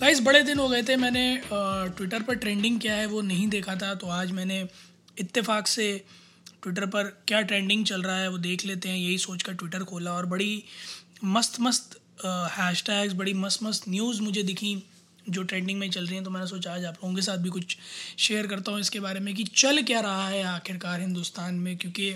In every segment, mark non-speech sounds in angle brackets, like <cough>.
Guys बड़े दिन हो गए थे, मैंने ट्विटर पर ट्रेंडिंग क्या है वो नहीं देखा था तो आज मैंने इत्तेफाक से ट्विटर पर क्या ट्रेंडिंग चल रहा है वो देख लेते हैं, यही सोच कर ट्विटर खोला और बड़ी मस्त मस्त हैश टैग्स बड़ी मस्त मस्त न्यूज़ मुझे दिखी जो ट्रेंडिंग में चल रही हैं तो मैंने सोचा आज आप लोगों के साथ भी कुछ शेयर करता हूँ इसके बारे में कि चल क्या रहा है आखिरकार हिंदुस्तान में, क्योंकि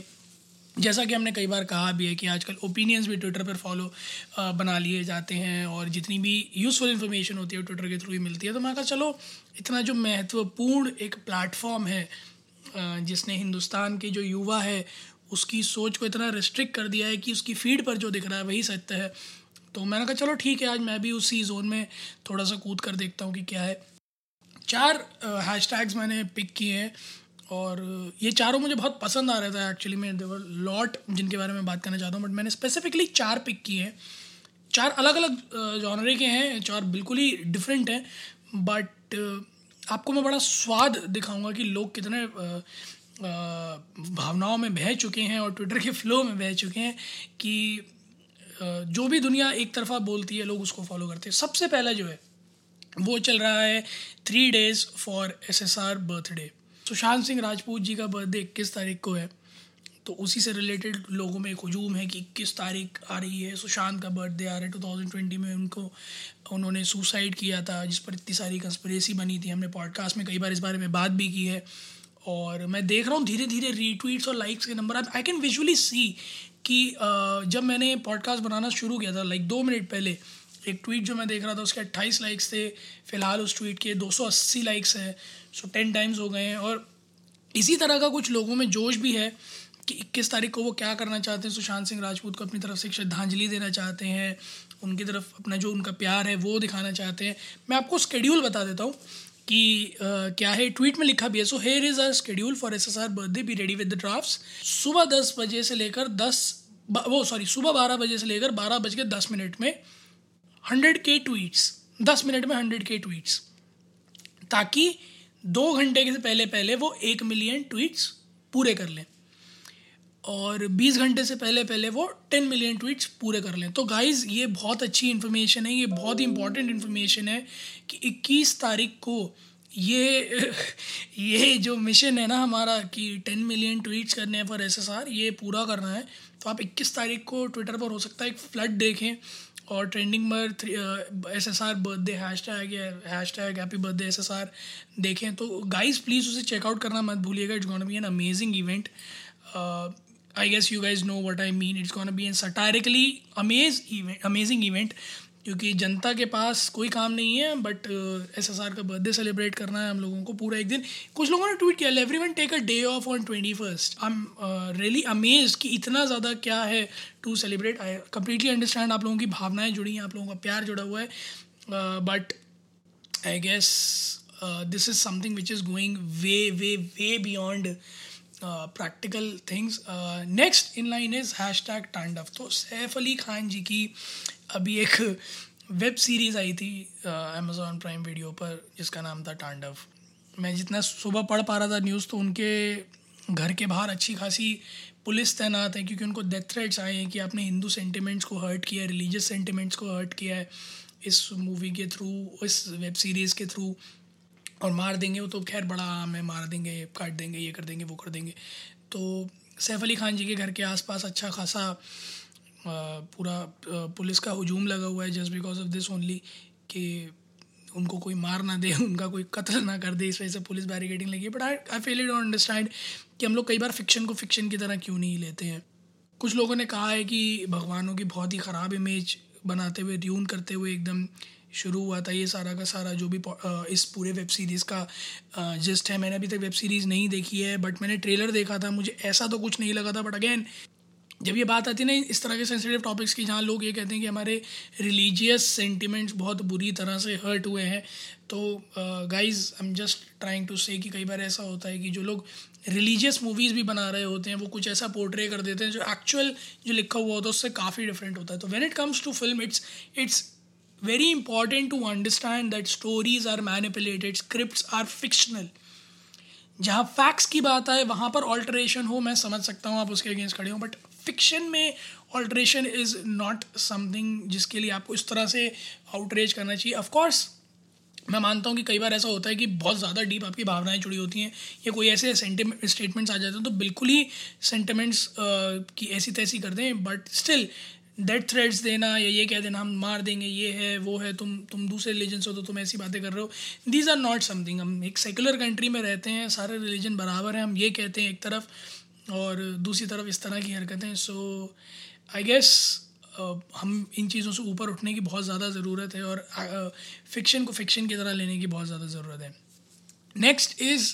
जैसा कि हमने कई बार कहा भी है कि आजकल ओपिनियंस भी ट्विटर पर फॉलो बना लिए जाते हैं और जितनी भी यूज़फुल इन्फॉर्मेशन होती है ट्विटर के थ्रू ही मिलती है। तो मैं कहा, चलो, इतना जो महत्वपूर्ण एक प्लेटफॉर्म है जिसने हिंदुस्तान के जो युवा है, उसकी सोच को इतना रिस्ट्रिक्ट कर दिया है कि उसकी फ़ीड पर जो दिख रहा है वही सत्य है। तो मैंने कहा, चलो, ठीक है, आज मैं भी उसी जोन में थोड़ा सा कूद कर देखता हूँ कि क्या है। चार हैश टैग्स मैंने पिक किए हैं। और ये चारों मुझे बहुत पसंद आ रहे थे एक्चुअली मैं देवर लॉट जिनके बारे में बात करना चाहता हूँ बट मैंने स्पेसिफिकली चार पिक किए हैं। चार अलग अलग जॉनरे के हैं, चार बिल्कुल ही डिफरेंट हैं बट आपको मैं बड़ा स्वाद दिखाऊँगा कि लोग कितने भावनाओं में बह चुके हैं और ट्विटर के फ्लो में बह चुके हैं कि जो भी दुनिया एक तरफा बोलती है, लोग उसको फॉलो करते हैं। सबसे पहला जो है, वो चल रहा है three days for S S R birthday Sushant Singh Rajput ji का बर्थडे इक्कीस तारीख को है। तो उसी से रिलेटेड लोगों में एक हजूम है कि इक्कीस तारीख आ रही है, सुशांत का बर्थडे आ रहा है। टू थाउज़ेंड ट्वेंटी में उनको, उन्होंने सुसाइड किया था, जिस पर इतनी सारी कंस्परेसी बनी थी। हमने पॉडकास्ट में कई बार इस बारे में बात भी की है। और मैं देख रहा हूँ धीरे धीरे रीट्वीट्स और लाइक्स के number I can visually see कि जब मैंने पॉडकास्ट बनाना शुरू किया था लाइक दो मिनट पहले एक ट्वीट जो मैं देख रहा था उसके अट्ठाईस लाइक्स थे। फ़िलहाल उस ट्वीट के 280 लाइक्स हैं। सो टेन टाइम्स हो गए हैं। और इसी तरह का कुछ लोगों में जोश भी है कि इक्कीस तारीख को वो क्या करना चाहते हैं। सुशांत सिंह राजपूत को अपनी तरफ़ से श्रद्धांजलि देना चाहते हैं। उनकी तरफ़ अपना जो उनका प्यार है वो दिखाना चाहते हैं। मैं आपको स्केड्यूल बता देता हूँ कि uh, क्या है? ट्वीट में लिखा भी है। So here is our schedule for S S R birthday be ready with the draft सुबह दस बजे से लेकर दस वो सॉरी सुबह बारह बजे से लेकर बारह बज के दस मिनट में हंड्रेड के ट्वीट्स दस मिनट में हंड्रेड के ट्वीट्स ताकि दो घंटे के पहले पहले वो एक मिलियन ट्वीट्स पूरे कर लें। और 20 घंटे से पहले पहले वो 10 मिलियन ट्वीट्स पूरे कर लें। तो गाइज़ ये बहुत अच्छी इन्फॉर्मेशन है, ये बहुत ही इंपॉर्टेंट इन्फॉर्मेशन है कि 21 तारीख को ये <laughs> ये जो मिशन है ना हमारा कि 10 मिलियन ट्वीट्स करने हैं फॉर एसएसआर ये पूरा करना है। तो आप 21 तारीख को ट्विटर पर हो सकता है एक फ्लड देखें और ट्रेंडिंग पर S S R birthday hashtag hashtag happy birthday S S R देखें तो गाइज़ प्लीज़ उसे चेकआउट करना मत भूलिएगा। It's gonna be an amazing event I guess you guys know what I mean it's gonna be an satirically amaze event amazing event क्योंकि जनता के पास कोई काम नहीं है बट एस एस आर का बर्थडे सेलिब्रेट करना है हम लोगों को पूरा एक दिन। कुछ लोगों ने ट्वीट किया everyone take a day off on twenty first I am really amaze कि इतना ज़्यादा क्या है to celebrate I completely understand आप लोगों की भावनाएँ जुड़ी हैं, आप लोगों का प्यार जुड़ा हुआ है। But I guess this is something which is going way way way beyond practical things next in line is hashtag Tandav तो सैफ अली खान जी की अभी एक वेब सीरीज़ आई थी अमेज़ोन प्राइम वीडियो पर, जिसका नाम था टांडव मैं जितना सुबह पढ़ पा रहा था न्यूज़ तो उनके घर के बाहर अच्छी खासी पुलिस तैनात है, क्योंकि उनको डेथ थ्रेट्स आए हैं कि आपने हिंदू सेंटिमेंट्स को हर्ट किया है रिलीजियस सेंटिमेंट्स को हर्ट किया है, इस मूवी के थ्रू इस वेब सीरीज़ के थ्रू और मार देंगे वो तो खैर बड़ा आम है, मार देंगे, काट देंगे, ये कर देंगे, वो कर देंगे। तो सैफ अली खान जी के घर के आसपास अच्छा खासा पूरा पुलिस का हजूम लगा हुआ है just because of this only कि उनको कोई मार ना दे, <laughs> उनका कोई कत्ल ना कर दे, इस वजह से पुलिस बैरिकेडिंग लगी but I I fail don't understand कि हम लोग कई बार फिक्शन को फिक्शन की तरह क्यों नहीं लेते हैं। कुछ लोगों ने कहा है कि भगवानों की बहुत ही ख़राब इमेज बनाते हुए ड्यून करते हुए एकदम शुरू हुआ था ये सारा का सारा जो भी इस पूरे वेब सीरीज़ का जिस्ट है। मैंने अभी तक वेब सीरीज़ नहीं देखी है बट मैंने ट्रेलर देखा था। मुझे ऐसा तो कुछ नहीं लगा था बट अगेन जब ये बात आती है ना इस तरह के सेंसिटिव टॉपिक्स की, जहाँ लोग ये कहते हैं कि हमारे रिलीजियस सेंटिमेंट्स बहुत बुरी तरह से हर्ट हुए हैं तो guys I am just trying to say कि कई बार ऐसा होता है कि जो लोग रिलीजियस मूवीज़ भी बना रहे होते हैं, वो कुछ ऐसा पोर्ट्रे कर देते हैं जो एक्चुअल जो लिखा हुआ होता है, उससे काफ़ी डिफरेंट होता है। तो when it comes to film it's it's very important to understand that stories are manipulated script are fictional जहाँ फैक्ट्स की बात आए, वहाँ पर ऑल्टरेशन हो, मैं समझ सकता हूँ आप उसके अगेंस्ट खड़े हो बट फिक्शन में ऑल्ट्रेशन इज़ नॉट समथिंग जिसके लिए आपको इस तरह से आउटरेज करना चाहिए। ऑफकोर्स मैं मानता हूँ कि कई बार ऐसा होता है कि बहुत ज़्यादा डीप आपकी भावनाएँ जुड़ी होती हैं, या कोई ऐसे सेंटिमेंट स्टेटमेंट्स आ जाते हैं तो बिल्कुल ही सेंटिमेंट्स की ऐसी तैसी कर दें बट स्टिल डेथ थ्रेड्स देना या ये कह देना, हम मार देंगे, ये है, वो है, तुम तुम दूसरे रिलीजन से हो तो तुम ऐसी बातें कर रहे हो। दीज आर नॉट समथिंग हम एक सेकुलर कंट्री में रहते हैं, सारे रिलीजन बराबर हैं, हम ये कहते हैं एक तरफ़ और दूसरी तरफ़ इस तरह की हरकतें सो आई गेस हम इन चीज़ों से ऊपर उठने की बहुत ज़्यादा ज़रूरत है और फिक्शन को फिक्शन की तरह लेने की बहुत ज़्यादा ज़रूरत है। नेक्स्ट इज़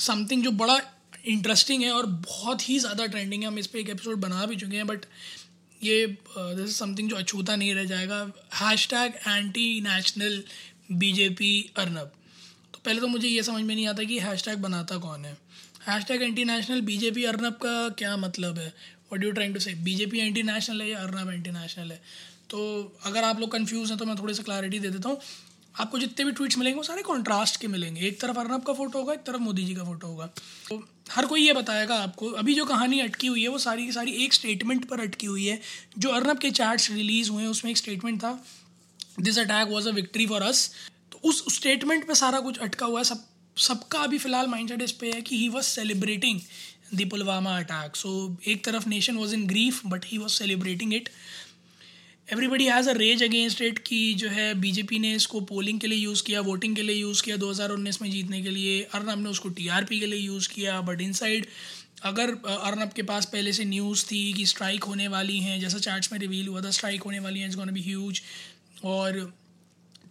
समथिंग जो बड़ा इंटरेस्टिंग है और बहुत ही ज़्यादा ट्रेंडिंग है। हम इस पर एक एपिसोड बना भी चुके हैं बट ये दिस समथिंग जो अछूता नहीं रह जाएगा। Hashtag anti national BJP Arnab तो पहले तो मुझे ये समझ में नहीं आता कि हैश टैग बनाता कौन है। Hashtag anti national BJP Arnab का क्या मतलब है? What you trying to say BJP anti national है या अर्नब एंटी नेशनल है? तो अगर आप लोग कन्फ्यूज़ हैं तो मैं थोड़ी सी क्लैरिटी दे देता हूँ। आपको जितने भी ट्वीट्स मिलेंगे, वो सारे कॉन्ट्रास्ट के मिलेंगे। एक तरफ़ अर्नब का फ़ोटो होगा, एक तरफ़ मोदी जी का फ़ोटो होगा। तो हर कोई ये बताएगा आपको, अभी जो कहानी अटकी हुई है, वो सारी की सारी एक स्टेटमेंट पर अटकी हुई है। जो अर्नब के चैट्स रिलीज़ हुए हैं, उसमें एक स्टेटमेंट था this attack was a victory for us तो उस स्टेटमेंट पर सारा कुछ अटका हुआ है। सब, सबका अभी फ़िलहाल माइंड सेट इस पे है कि he was celebrating the Pulwama attack so एक तरफ़ nation was in grief but he was celebrating it everybody has a rage against it कि जो है बीजेपी ने इसको पोलिंग के लिए यूज़ किया वोटिंग के लिए यूज़ किया 2019 में जीतने के लिए। अर्नब ने उसको टीआरपी के लिए यूज़ किया बट इनसाइड अगर अर्नब के पास पहले से न्यूज़ थी कि स्ट्राइक होने वाली हैं, जैसा चार्ट्स में रिवील हुआ था स्ट्राइक होने वाली हैं इट्स गोना बी ह्यूज और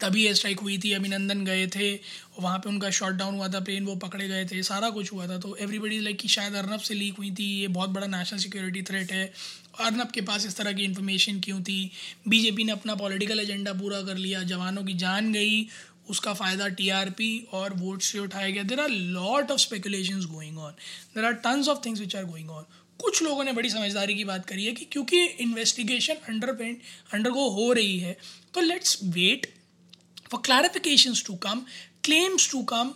तभी एयर स्ट्राइक हुई थी, अभिनंदन गए थे वहाँ पे उनका शॉट डाउन हुआ था प्लेन वो पकड़े गए थे, सारा कुछ हुआ था। तो एवरीबडी लाइक कि शायद अर्नब से लीक हुई थी, ये बहुत बड़ा नेशनल सिक्योरिटी थ्रेट है। अर्नब के पास इस तरह की इन्फॉर्मेशन क्यों थी? बीजेपी ने अपना पॉलिटिकल एजेंडा पूरा कर लिया, जवानों की जान गई, उसका फ़ायदा टीआरपी और वोट से उठाया गया। There are lot of speculation going on there are tons of things which are going on कुछ लोगों ने बड़ी समझदारी की बात करी है कि क्योंकि investigation under paint undergo हो रही है तो let's wait for clarifications to come, claims to come,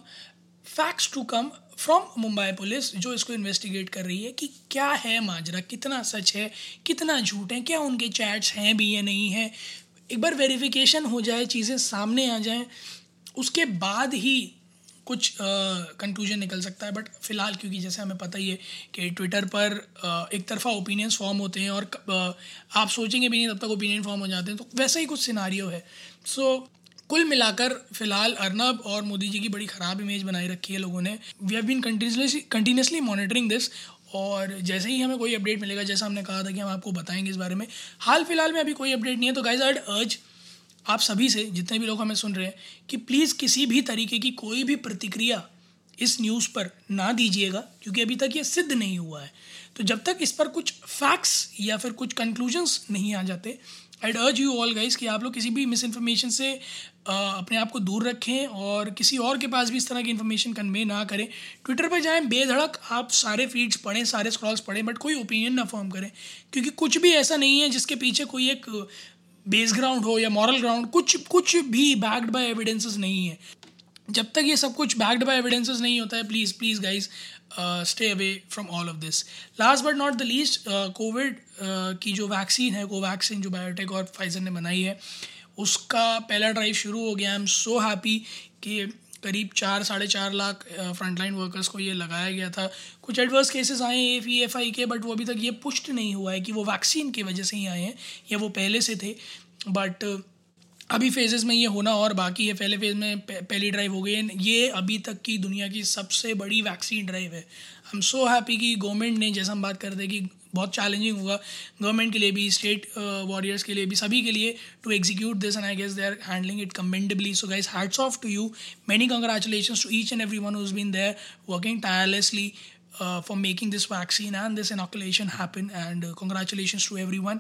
facts to come from Mumbai police जो इसको इन्वेस्टिगेट कर रही है कि क्या है माजरा कितना सच है कितना झूठ है क्या उनके चैट्स हैं भी या नहीं है। एक बार वेरिफिकेशन हो जाए चीज़ें सामने आ जाएँ उसके बाद ही कुछ कंक्लूजन निकल सकता है। बट फ़िलहाल क्योंकि जैसे हमें पता ही है कि ट्विटर पर uh, एक तरफा ओपिनियंस फॉर्म होते हैं और uh, आप सोचेंगे भी नहीं तब तक ओपिनियन फॉर्म हो जाते हैं तो वैसा ही कुछ सिनारियो है। सो so, कुल मिलाकर फ़िलहाल अर्नब और मोदी जी की बड़ी ख़राब इमेज बनाई रखी है लोगों ने। We have been continuously continuously monitoring this और जैसे ही हमें कोई अपडेट मिलेगा, जैसा हमने कहा था कि हम आपको बताएँगे इस बारे में, हाल फ़िलहाल में अभी कोई अपडेट नहीं है। तो गाइज़ आइड अर्ज़ आप सभी से, जितने भी लोग हमें सुन रहे हैं, कि प्लीज़ किसी भी तरीके की कोई भी प्रतिक्रिया इस न्यूज़ पर ना दीजिएगा, क्योंकि अभी तक ये सिद्ध नहीं हुआ है। तो जब तक इस पर कुछ फैक्ट्स या फिर कुछ कंक्लूजन्स नहीं आ जाते आई अर्ज़ यू ऑल गाइज़ कि आप लोग किसी भी मिस इन्फॉर्मेशन से आ, अपने आप को दूर रखें और किसी और के पास भी इस तरह की इन्फॉर्मेशन कन्वे ना करें। ट्विटर पर जाएँ बेधड़क आप सारे फीड्स पढ़ें सारे स्क्रॉल्स पढ़ें बट कोई ओपिनियन ना फॉर्म करें। क्योंकि कुछ भी ऐसा नहीं है जिसके पीछे कोई एक बेस ग्राउंड हो या मॉरल ग्राउंड कुछ कुछ भी बैक्ड बाय एविडेंसेस नहीं है। जब तक ये सब कुछ बैक्ड बाय एविडेंसेस नहीं होता है please please guys stay away from all of this last but not the least Covid की जो वैक्सीन है कोवैक्सीन जो बायोटेक और फाइजर ने बनाई है, उसका पहला ड्राइव शुरू हो गया। आई एम सो हैप्पी कि करीब चार, साढ़े चार लाख फ्रंटलाइन वर्कर्स को ये लगाया गया था। कुछ एडवर्स केसेस आए हैं एफ़ ई एफ़ आई के बट वो अभी तक ये पुष्ट नहीं हुआ है कि वो वैक्सीन की वजह से ही आए हैं, या वो पहले से थे। बट अभी फेजेस में ये होना और बाकी है। पहले फ़ेज़ में पहली ड्राइव हो गई है। ये अभी तक की दुनिया की सबसे बड़ी वैक्सीन ड्राइव है। आई एम सो हैप्पी कि गवर्नमेंट ने जैसा हम बात करते हैं कि बहुत चैलेंजिंग होगा गवर्नमेंट के लिए भी स्टेट वॉरियर्स uh, के लिए भी सभी के लिए to execute this and I guess they are handling it commendably so guys hats off to you many congratulation to each and every one who's been there working tirelessly for making this vaccine and this inoculation happen and congratulation to every one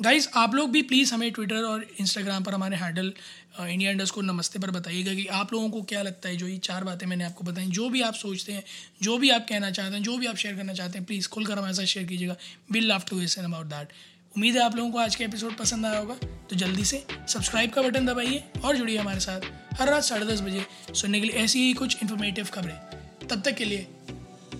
guys आप लोग भी please हमें Twitter और Instagram पर हमारे handle India Indus को नमस्ते पर बताइएगा कि आप लोगों को क्या लगता है जो ये चार बातें मैंने आपको बताई। जो भी आप सोचते हैं, जो भी आप कहना चाहते हैं, जो भी आप शेयर करना चाहते हैं प्लीज़ खुलकर हमारे साथ शेयर कीजिएगा। Will love to listen about that उम्मीद है आप लोगों को आज के एपिसोड पसंद आया होगा। तो जल्दी से सब्सक्राइब का बटन दबाइए और जुड़िए हमारे साथ। हर रात साढ़े दस बजे सुनने के लिए ऐसी ही कुछ इन्फॉर्मेटिव खबरें। तब तक के लिए